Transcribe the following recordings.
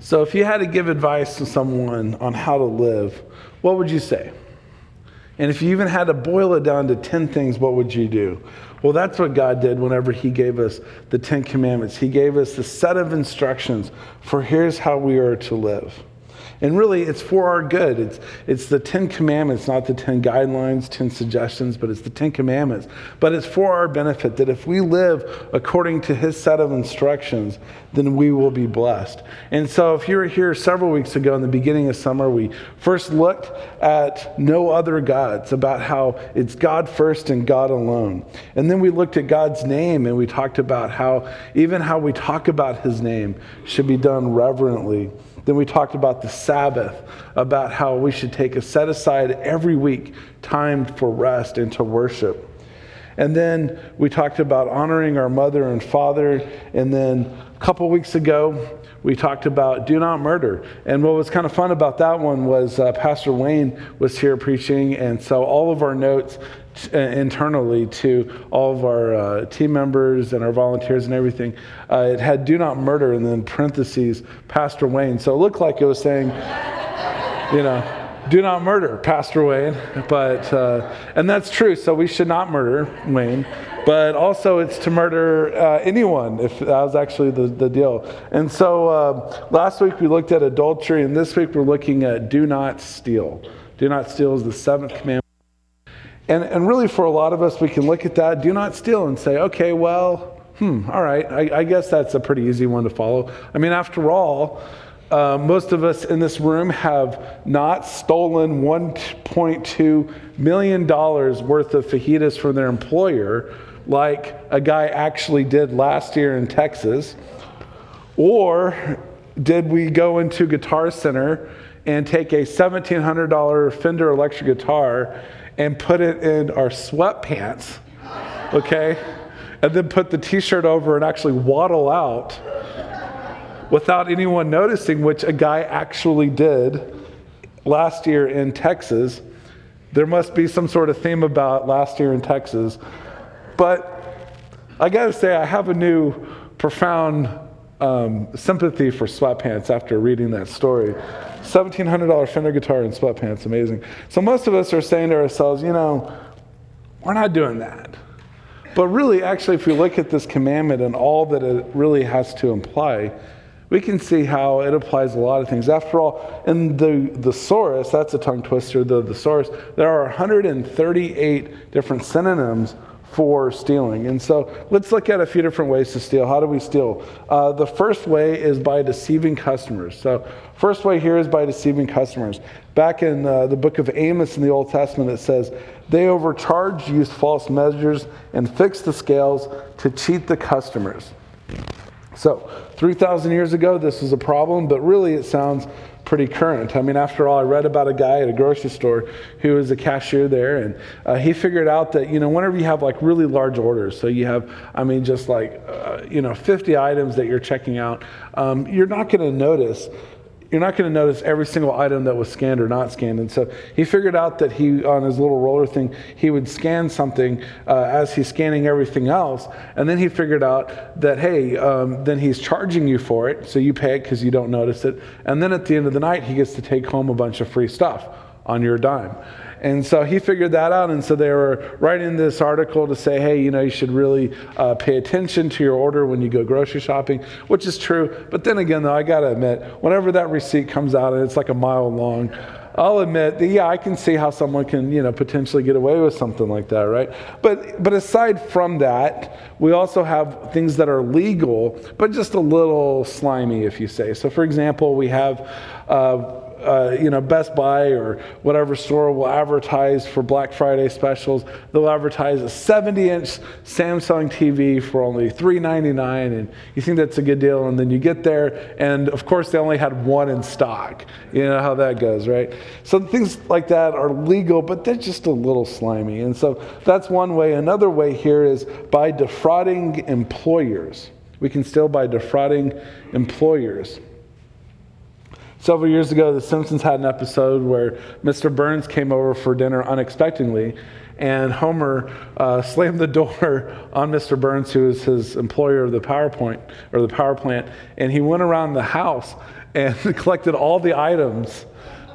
So, if you had to give advice to someone on how to live, what would you say? And if you even had to boil it down to 10 things, what would you do? Well, that's what God did whenever He gave us the Ten Commandments. He gave us the set of instructions for here's how we are to live. And really, it's for our good. It's, it's the Ten Commandments, not the Ten Guidelines, Ten Suggestions, but it's the Ten Commandments. But it's for our benefit that if we live according to His set of instructions, then we will be blessed. And so, if you were here several weeks ago in the beginning of summer, we first looked at no other gods, about how it's God first and God alone. And then we looked at God's name and we talked about how even how we talk about His name should be done reverently. Then we talked about the Sabbath, about how we should take a set aside every week time for rest and to worship. And then we talked about honoring our mother and father. And then a couple weeks ago, we talked about do not murder. And what was kind of fun about that one was uh, Pastor Wayne was here preaching. And so all of our notes uh, internally to all of our uh, team members and our volunteers and everything. Uh, it had do not murder and then parentheses Pastor Wayne. So it looked like it was saying, you know, do not murder Pastor Wayne. But, uh, and that's true. So we should not murder Wayne. But also, it's to murder uh, anyone, if that was actually the, the deal. And so uh, last week we looked at adultery, and this week we're looking at do not steal. Do not steal is the seventh commandment. And, and really, for a lot of us, we can look at that, do not steal, and say, okay, well, hmm, all right, I, I guess that's a pretty easy one to follow. I mean, after all, uh, most of us in this room have not stolen $1.2 million worth of fajitas from their employer like a guy actually did last year in Texas. Or did we go into Guitar Center and take a $1,700 Fender electric guitar and put it in our sweatpants, okay? And then put the t shirt over and actually waddle out without anyone noticing, which a guy actually did last year in Texas. There must be some sort of theme about last year in Texas. But I gotta say, I have a new profound um, sympathy for sweatpants after reading that story. $1,700 Fender guitar and sweatpants, amazing. So most of us are saying to ourselves, you know, we're not doing that. But really, actually, if we look at this commandment and all that it really has to imply, we can see how it applies a lot of things. After all, in the thesaurus, that's a tongue twister, the thesaurus, there are 138 different synonyms for stealing. And so let's look at a few different ways to steal. How do we steal? Uh, the first way is by deceiving customers. So, first way here is by deceiving customers. Back in uh, the book of Amos in the Old Testament, it says, They overcharge, use false measures, and fix the scales to cheat the customers. So, 3,000 years ago, this was a problem, but really it sounds pretty current. I mean, after all, I read about a guy at a grocery store who was a cashier there, and uh, he figured out that, you know, whenever you have like really large orders, so you have, I mean, just like, uh, you know, 50 items that you're checking out, um, you're not going to notice you're not going to notice every single item that was scanned or not scanned. And so he figured out that he, on his little roller thing, he would scan something uh, as he's scanning everything else. And then he figured out that, hey, um, then he's charging you for it. So you pay it because you don't notice it. And then at the end of the night, he gets to take home a bunch of free stuff on your dime. And so he figured that out. And so they were writing this article to say, hey, you know, you should really uh, pay attention to your order when you go grocery shopping, which is true. But then again, though, I got to admit, whenever that receipt comes out and it's like a mile long, I'll admit that, yeah, I can see how someone can, you know, potentially get away with something like that, right? But, but aside from that, we also have things that are legal, but just a little slimy, if you say. So, for example, we have uh, uh, you know, Best Buy or whatever store will advertise for Black Friday specials. They'll advertise a 70-inch Samsung TV for only 399, and you think that's a good deal, and then you get there, and of course they only had one in stock. You know how that goes, right? So things like that are legal, but they're just a little slimy, and so that's one way. Another way here is by defrauding employers. We can still by defrauding employers. Several years ago, The Simpsons had an episode where Mr. Burns came over for dinner unexpectedly, and Homer uh, slammed the door on Mr. Burns, who was his employer of the PowerPoint or the power plant, and he went around the house and collected all the items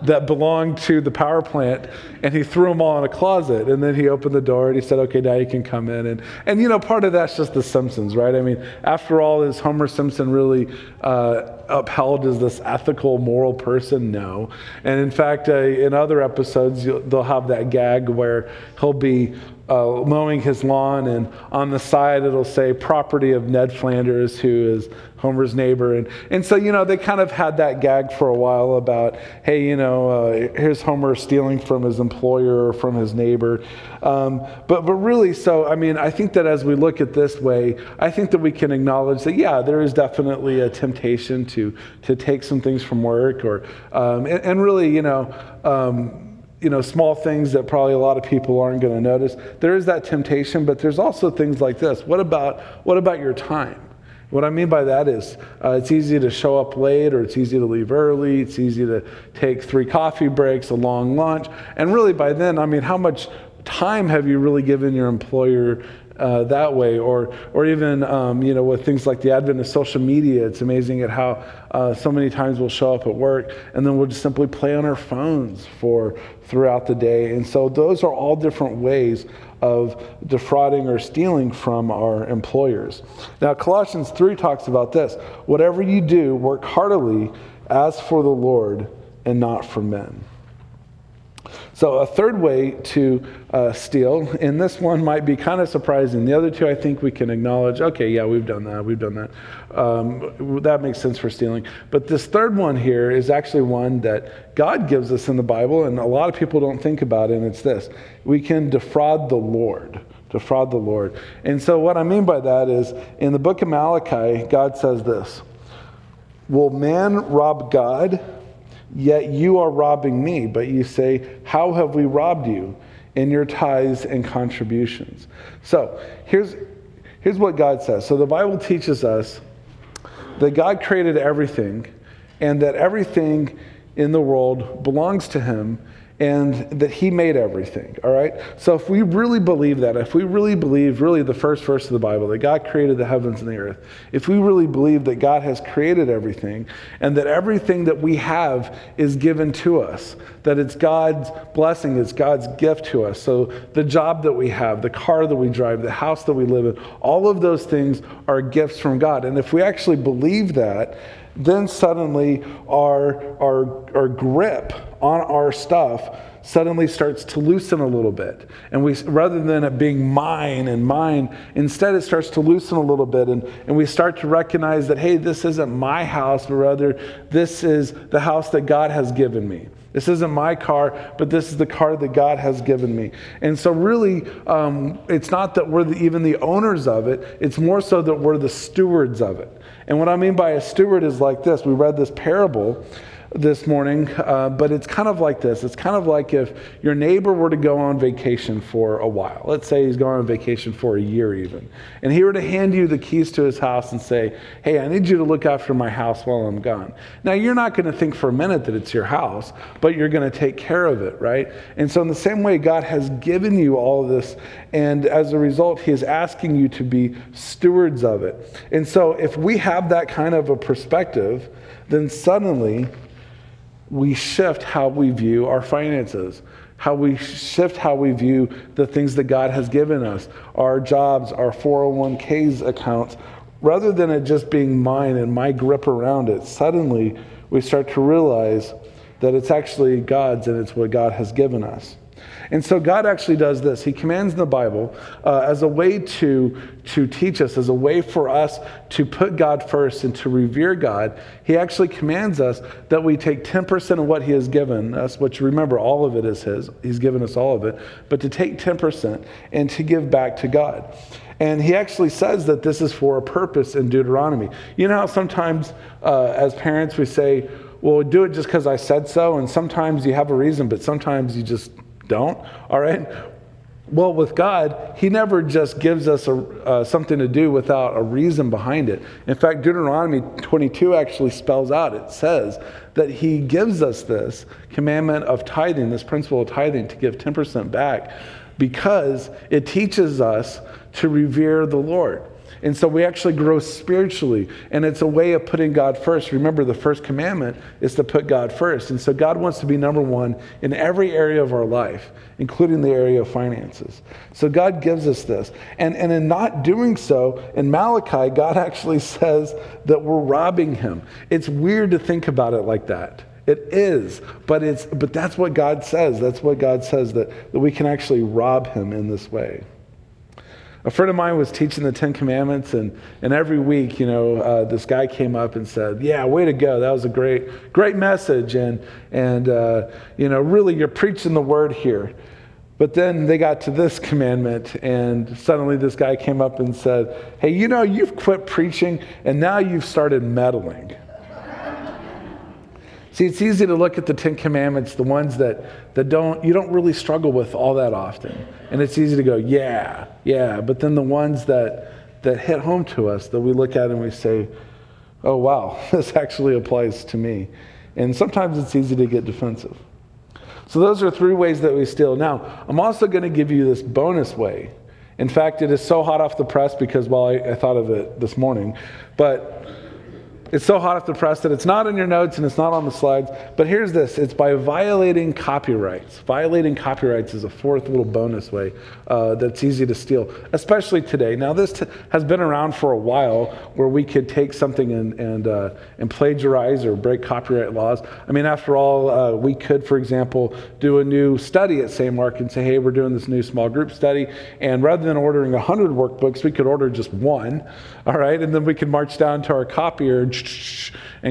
that belonged to the power plant and he threw them all in a closet. And then he opened the door and he said okay now you can come in. And, and you know part of that's just the simpsons right? I mean after all is homer simpson really uh, upheld as this ethical moral person? No. And in fact uh, in other episodes they'll have that gag where he'll be uh, mowing his lawn, and on the side it'll say property of Ned Flanders, who is Homer's neighbor. And, and so, you know, they kind of had that gag for a while about, hey, you know, uh, here's Homer stealing from his employer or from his neighbor. Um, but, but really, so, I mean, I think that as we look at this way, I think that we can acknowledge that, yeah, there is definitely a temptation to, to take some things from work or, um, and, and, really, you know, um, you know, small things that probably a lot of people aren't going to notice. There is that temptation, but there's also things like this. What about what about your time? What I mean by that is uh, it's easy to show up late or it's easy to leave early. It's easy to take three coffee breaks, a long lunch. And really, by then, I mean, how much time have you really given your employer uh, that way, or or even um, you know with things like the advent of social media, it's amazing at how uh, so many times we'll show up at work and then we'll just simply play on our phones for throughout the day, and so those are all different ways of defrauding or stealing from our employers. Now Colossians three talks about this: whatever you do, work heartily as for the Lord and not for men. So, a third way to uh, steal, and this one might be kind of surprising. The other two, I think we can acknowledge okay, yeah, we've done that, we've done that. Um, that makes sense for stealing. But this third one here is actually one that God gives us in the Bible, and a lot of people don't think about it, and it's this we can defraud the Lord. Defraud the Lord. And so, what I mean by that is in the book of Malachi, God says this Will man rob God? Yet you are robbing me. But you say, How have we robbed you? In your tithes and contributions. So here's, here's what God says. So the Bible teaches us that God created everything and that everything in the world belongs to Him and that he made everything all right? So if we really believe that if we really believe really the first verse of the bible that god created the heavens and the earth if we really believe that god has created everything and that everything that we have is given to us that it's god's blessing it's god's gift to us. So the job that we have the car that we drive the house that we live in all of those things are gifts from god. And if we actually believe that then suddenly our, our, our grip on our stuff suddenly starts to loosen a little bit. And we, rather than it being mine and mine, instead it starts to loosen a little bit. And, and we start to recognize that, hey, this isn't my house, but rather this is the house that God has given me. This isn't my car, but this is the car that God has given me. And so, really, um, it's not that we're the, even the owners of it, it's more so that we're the stewards of it. And what I mean by a steward is like this we read this parable this morning, uh, but it's kind of like this. It's kind of like if your neighbor were to go on vacation for a while. Let's say he's going on vacation for a year even. And he were to hand you the keys to his house and say, Hey, I need you to look after my house while I'm gone. Now, you're not going to think for a minute that it's your house, but you're going to take care of it, right? And so, in the same way, God has given you all of this. And as a result, he is asking you to be stewards of it. And so, if we have that kind of a perspective, then suddenly we shift how we view our finances, how we shift how we view the things that God has given us, our jobs, our 401ks accounts. Rather than it just being mine and my grip around it, suddenly we start to realize that it's actually God's and it's what God has given us. And so God actually does this. He commands in the Bible uh, as a way to, to teach us, as a way for us to put God first and to revere God. He actually commands us that we take 10% of what He has given us, which remember, all of it is His. He's given us all of it, but to take 10% and to give back to God. And he actually says that this is for a purpose in Deuteronomy. You know how sometimes uh, as parents we say, well, do it just because I said so. And sometimes you have a reason, but sometimes you just don't. All right? Well, with God, He never just gives us a, uh, something to do without a reason behind it. In fact, Deuteronomy 22 actually spells out, it says that He gives us this commandment of tithing, this principle of tithing, to give 10% back because it teaches us to revere the Lord. And so we actually grow spiritually. And it's a way of putting God first. Remember, the first commandment is to put God first. And so God wants to be number one in every area of our life, including the area of finances. So God gives us this. And, and in not doing so, in Malachi, God actually says that we're robbing him. It's weird to think about it like that. It is, but it's but that's what God says. That's what God says that, that we can actually rob him in this way. A friend of mine was teaching the Ten Commandments, and, and every week, you know, uh, this guy came up and said, Yeah, way to go. That was a great, great message. And, and uh, you know, really, you're preaching the word here. But then they got to this commandment, and suddenly this guy came up and said, Hey, you know, you've quit preaching, and now you've started meddling. See, it's easy to look at the Ten Commandments, the ones that, that don't, you don't really struggle with all that often. And it's easy to go, yeah, yeah. But then the ones that, that hit home to us, that we look at and we say, oh, wow, this actually applies to me. And sometimes it's easy to get defensive. So those are three ways that we steal. Now, I'm also going to give you this bonus way. In fact, it is so hot off the press because, well, I, I thought of it this morning. But it's so hot off the press that it's not in your notes and it's not on the slides. But here's this it's by violating copyrights. Violating copyrights is a fourth little bonus way uh, that's easy to steal, especially today. Now, this t- has been around for a while where we could take something and, and, uh, and plagiarize or break copyright laws. I mean, after all, uh, we could, for example, do a new study at St. Mark and say, hey, we're doing this new small group study. And rather than ordering 100 workbooks, we could order just one, all right? And then we could march down to our copier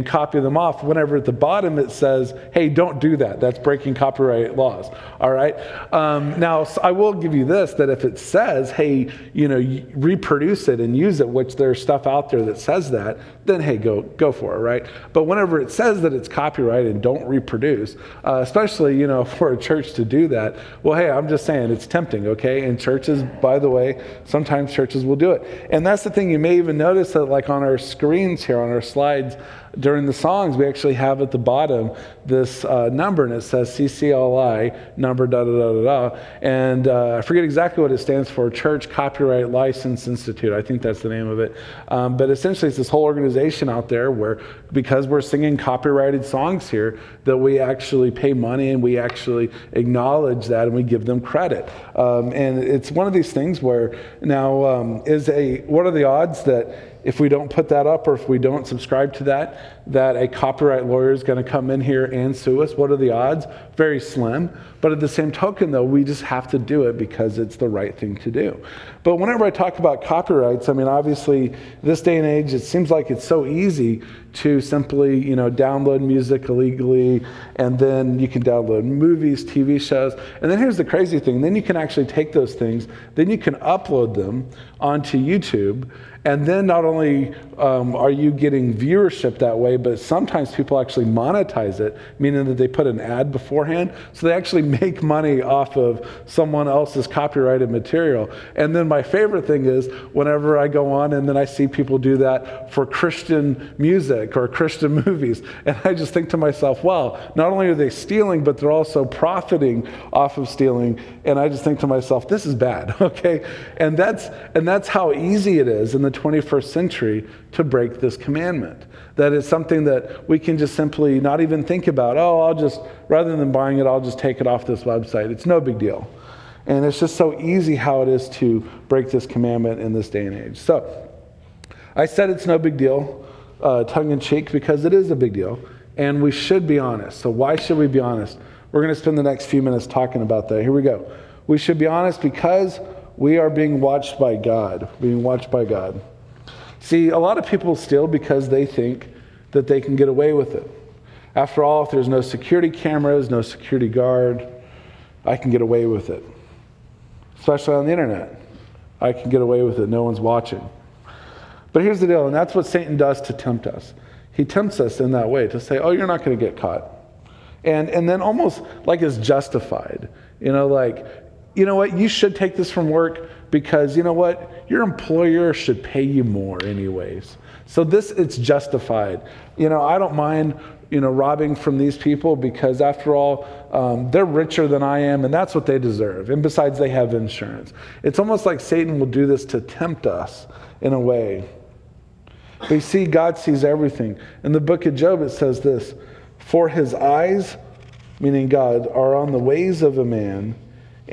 copy them off whenever at the bottom it says, hey, don't do that. That's breaking copyright laws. All right? Um, now, I will give you this that if it says, hey, you know, reproduce it and use it, which there's stuff out there that says that, then hey, go, go for it, right? But whenever it says that it's copyrighted and don't reproduce, uh, especially, you know, for a church to do that, well, hey, I'm just saying it's tempting, okay? And churches, by the way, sometimes churches will do it. And that's the thing, you may even notice that, like on our screens here, on our slides, during the songs, we actually have at the bottom this uh, number, and it says CCLI number da da da da da. And uh, I forget exactly what it stands for Church Copyright License Institute. I think that's the name of it. Um, but essentially, it's this whole organization out there where, because we're singing copyrighted songs here, that we actually pay money and we actually acknowledge that and we give them credit. Um, and it's one of these things where now um, is a what are the odds that if we don't put that up or if we don't subscribe to that, that a copyright lawyer is going to come in here and sue us. What are the odds? Very slim. But at the same token, though, we just have to do it because it's the right thing to do. But whenever I talk about copyrights, I mean, obviously, this day and age, it seems like it's so easy to simply, you know, download music illegally, and then you can download movies, TV shows. And then here's the crazy thing then you can actually take those things, then you can upload them onto YouTube. And then not only um, are you getting viewership that way, but sometimes people actually monetize it, meaning that they put an ad beforehand. So they actually make money off of someone else's copyrighted material. And then my favorite thing is whenever I go on and then I see people do that for Christian music or Christian movies. And I just think to myself, well, not only are they stealing, but they're also profiting off of stealing. And I just think to myself, this is bad, okay? And that's, and that's how easy it is in the 21st century to break this commandment. That it's something that we can just simply not even think about. Oh, I'll just, rather than buying it, I'll just take it off this website. It's no big deal. And it's just so easy how it is to break this commandment in this day and age. So, I said it's no big deal, uh, tongue in cheek, because it is a big deal. And we should be honest. So, why should we be honest? We're going to spend the next few minutes talking about that. Here we go. We should be honest because we are being watched by God. Being watched by God. See, a lot of people steal because they think that they can get away with it. After all, if there's no security cameras, no security guard, I can get away with it. Especially on the internet. I can get away with it. No one's watching. But here's the deal, and that's what Satan does to tempt us. He tempts us in that way to say, oh, you're not going to get caught. And, and then almost like it's justified. You know, like you know what, you should take this from work because you know what, your employer should pay you more, anyways. So this, it's justified. You know, I don't mind you know, robbing from these people because, after all, um, they're richer than I am, and that's what they deserve. And besides, they have insurance. It's almost like Satan will do this to tempt us in a way. But you see, God sees everything. In the book of Job, it says this For his eyes, meaning God, are on the ways of a man,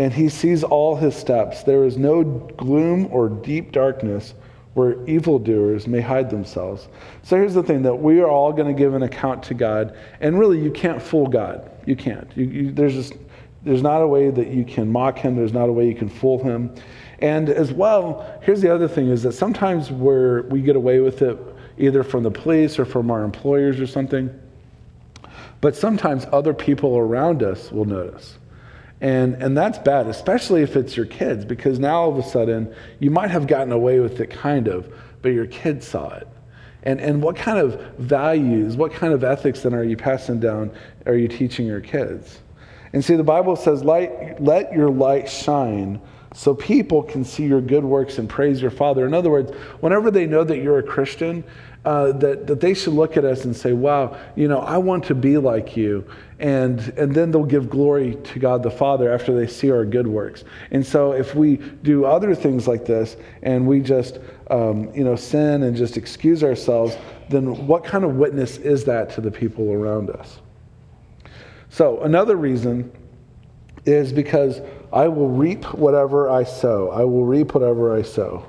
and he sees all his steps. There is no gloom or deep darkness where evildoers may hide themselves. So here's the thing that we are all going to give an account to God, and really you can't fool God. You can't. You, you, there's just there's not a way that you can mock him. There's not a way you can fool him. And as well, here's the other thing: is that sometimes where we get away with it, either from the police or from our employers or something, but sometimes other people around us will notice. And, and that's bad, especially if it's your kids, because now all of a sudden you might have gotten away with it kind of, but your kids saw it. And, and what kind of values, what kind of ethics then are you passing down, are you teaching your kids? And see, the Bible says, light, let your light shine so people can see your good works and praise your Father. In other words, whenever they know that you're a Christian, uh, that, that they should look at us and say, wow, you know, I want to be like you. And, and then they'll give glory to God the Father after they see our good works. And so if we do other things like this and we just, um, you know, sin and just excuse ourselves, then what kind of witness is that to the people around us? So another reason is because I will reap whatever I sow. I will reap whatever I sow.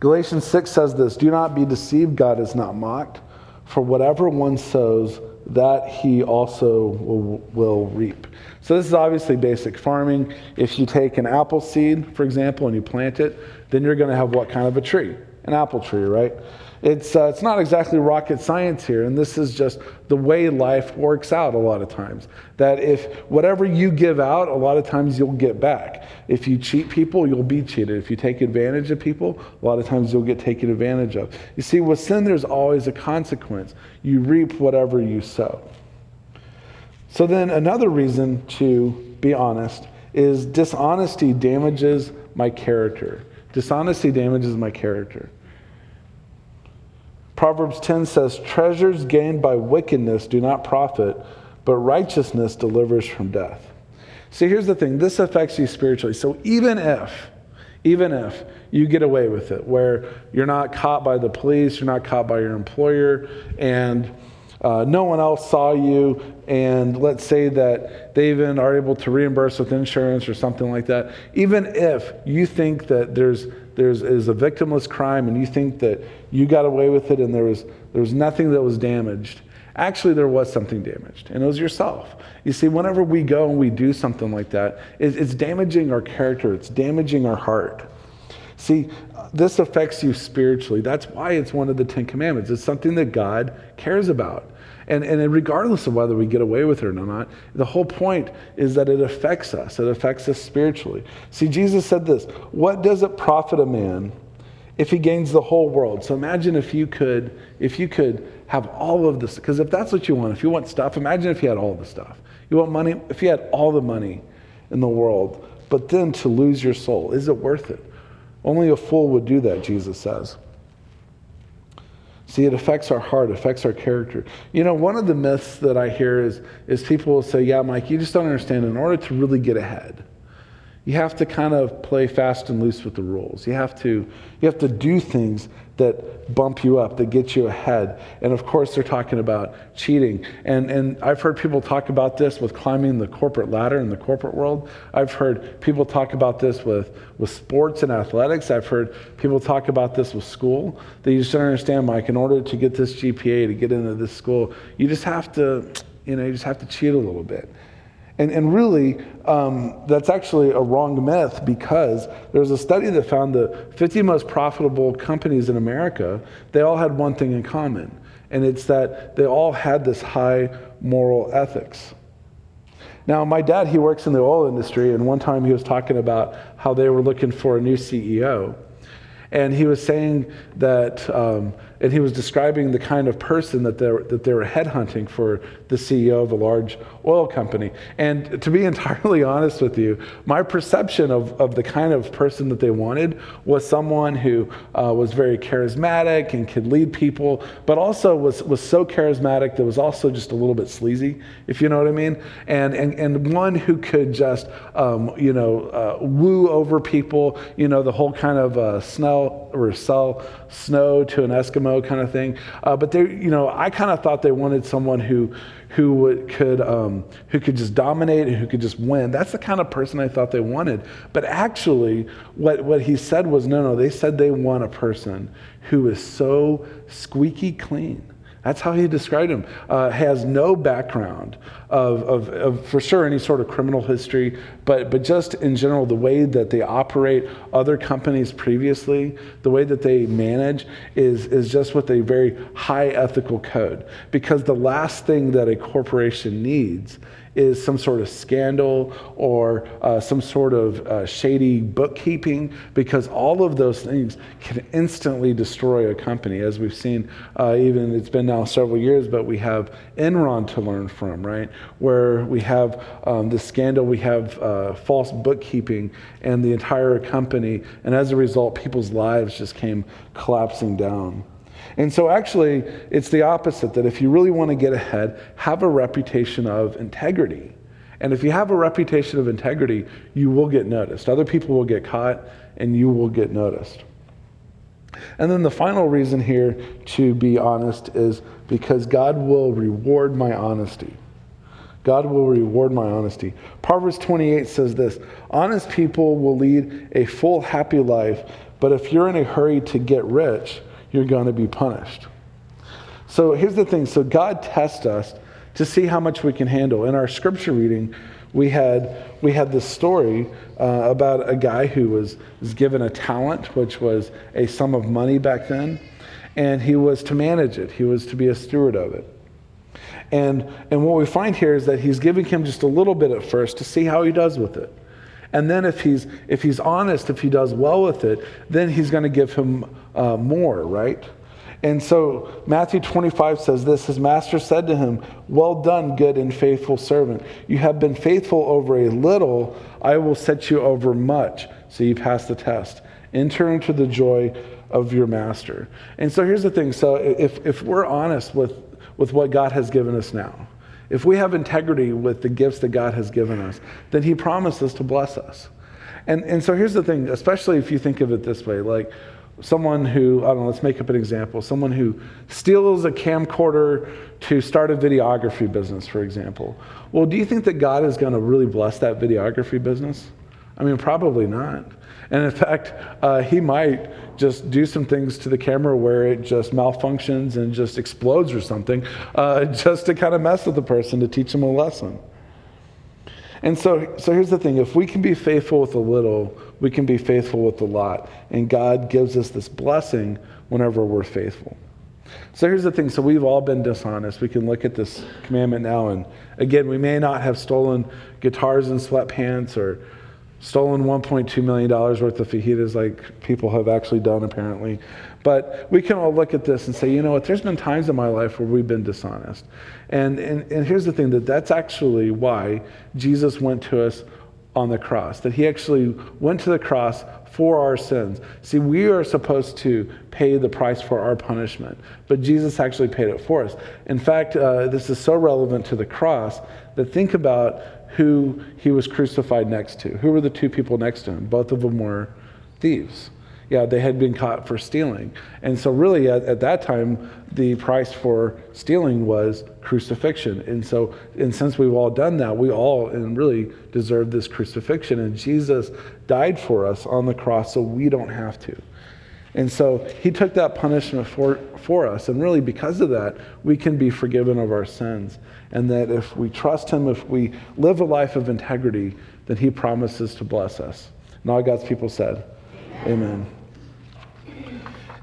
Galatians 6 says this Do not be deceived, God is not mocked. For whatever one sows, that he also will, will, reap. So, this is obviously basic farming. If you take an apple seed, for example, and you plant it, then you're going to have what kind of a tree? An apple tree, right? It's, uh, it's not exactly rocket science here, and this is just the way life works out a lot of times. That if whatever you give out, a lot of times you'll get back. If you cheat people, you'll be cheated. If you take advantage of people, a lot of times you'll get taken advantage of. You see, with sin, there's always a consequence. You reap whatever you sow. So, then another reason to be honest is dishonesty damages my character. Dishonesty damages my character. Proverbs 10 says, Treasures gained by wickedness do not profit, but righteousness delivers from death. See, here's the thing this affects you spiritually. So even if, even if you get away with it, where you're not caught by the police, you're not caught by your employer, and uh, no one else saw you, and let's say that they even are able to reimburse with insurance or something like that, even if you think that there's there's is a victimless crime and you think that you got away with it and there was there was nothing that was damaged, actually there was something damaged, and it was yourself. You see, whenever we go and we do something like that, it's damaging our character, it's damaging our heart. See, this affects you spiritually. That's why it's one of the Ten Commandments. It's something that God cares about. And, and regardless of whether we get away with it or not, the whole point is that it affects us. It affects us spiritually. See, Jesus said this What does it profit a man if he gains the whole world? So imagine if you could, if you could have all of this, because if that's what you want, if you want stuff, imagine if you had all the stuff. You want money? If you had all the money in the world, but then to lose your soul, is it worth it? Only a fool would do that, Jesus says. See, it affects our heart, affects our character. You know, one of the myths that I hear is, is people will say, Yeah, Mike, you just don't understand. In order to really get ahead, you have to kind of play fast and loose with the rules. You have to, you have to do things that bump you up, that get you ahead. And of course, they're talking about cheating. And, and I've heard people talk about this with climbing the corporate ladder in the corporate world. I've heard people talk about this with, with sports and athletics. I've heard people talk about this with school. That you just don't understand, Mike, in order to get this GPA, to get into this school, you just have to, you know, you just have to cheat a little bit. And, and really, um, that's actually a wrong myth because there's a study that found the 50 most profitable companies in America, they all had one thing in common, and it's that they all had this high moral ethics. Now, my dad, he works in the oil industry, and one time he was talking about how they were looking for a new CEO. And he was saying that um, and he was describing the kind of person that they, were, that they were headhunting for the CEO of a large oil company. And to be entirely honest with you, my perception of, of the kind of person that they wanted was someone who uh, was very charismatic and could lead people, but also was, was so charismatic that was also just a little bit sleazy, if you know what I mean. And, and, and one who could just, um, you know, uh, woo over people, you know, the whole kind of uh, snow or sell snow to an Eskimo kind of thing. Uh, but they, you know, I kind of thought they wanted someone who who would, could um, who could just dominate and who could just win. That's the kind of person I thought they wanted. But actually, what what he said was no, no. They said they want a person who is so squeaky clean that's how he described him. Uh, has no background of, of, of, for sure, any sort of criminal history, but, but just in general, the way that they operate other companies previously, the way that they manage is, is just with a very high ethical code. Because the last thing that a corporation needs is some sort of scandal or uh, some sort of uh, shady bookkeeping, because all of those things can instantly destroy a company. As we've seen, uh, even it's been now several years, but we have Enron to learn from, right? Where we have um, the scandal, we have uh, false bookkeeping, and the entire company, and as a result, people's lives just came collapsing down. And so, actually, it's the opposite that if you really want to get ahead, have a reputation of integrity. And if you have a reputation of integrity, you will get noticed. Other people will get caught, and you will get noticed. And then the final reason here to be honest is because God will reward my honesty. God will reward my honesty. Proverbs 28 says this Honest people will lead a full, happy life, but if you're in a hurry to get rich, you're going to be punished. So here's the thing so God tests us to see how much we can handle. In our scripture reading, we had, we had this story uh, about a guy who was, was given a talent, which was a sum of money back then, and he was to manage it, he was to be a steward of it. And, and what we find here is that he's giving him just a little bit at first to see how he does with it. And then if he's, if he's honest, if he does well with it, then he's going to give him uh, more, right? And so Matthew 25 says this His master said to him, Well done, good and faithful servant. You have been faithful over a little, I will set you over much. So you pass the test. Enter into the joy of your master. And so here's the thing so if, if we're honest with, with what God has given us now, if we have integrity with the gifts that God has given us, then He promises to bless us. And, and so here's the thing, especially if you think of it this way like someone who, I don't know, let's make up an example, someone who steals a camcorder to start a videography business, for example. Well, do you think that God is going to really bless that videography business? I mean, probably not. And in fact, uh, he might just do some things to the camera where it just malfunctions and just explodes or something, uh, just to kind of mess with the person to teach them a lesson. And so, so here's the thing if we can be faithful with a little, we can be faithful with a lot. And God gives us this blessing whenever we're faithful. So here's the thing so we've all been dishonest. We can look at this commandment now, and again, we may not have stolen guitars and sweatpants or stolen $1.2 million worth of fajitas like people have actually done apparently. But we can all look at this and say, you know what, there's been times in my life where we've been dishonest. And, and, and here's the thing that that's actually why Jesus went to us on the cross, that he actually went to the cross for our sins. See, we are supposed to pay the price for our punishment, but Jesus actually paid it for us. In fact, uh, this is so relevant to the cross that think about who he was crucified next to. Who were the two people next to him? Both of them were thieves. Yeah, they had been caught for stealing. And so, really, at, at that time, the price for stealing was crucifixion. And so, and since we've all done that, we all and really deserve this crucifixion. And Jesus died for us on the cross so we don't have to. And so he took that punishment for, for us. And really, because of that, we can be forgiven of our sins. And that if we trust him, if we live a life of integrity, then he promises to bless us. And all God's people said, Amen. Amen.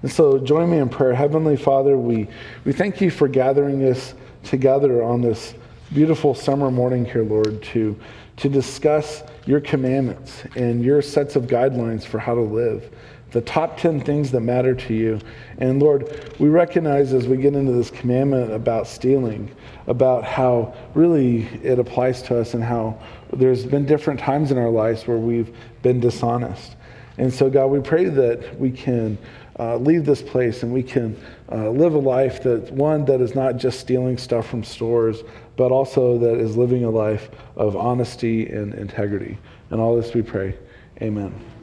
And so join me in prayer. Heavenly Father, we, we thank you for gathering us together on this beautiful summer morning here, Lord, to, to discuss your commandments and your sets of guidelines for how to live the top 10 things that matter to you. And Lord, we recognize as we get into this commandment about stealing, about how really it applies to us and how there's been different times in our lives where we've been dishonest. And so, God, we pray that we can uh, leave this place and we can uh, live a life that, one, that is not just stealing stuff from stores, but also that is living a life of honesty and integrity. And all this we pray. Amen.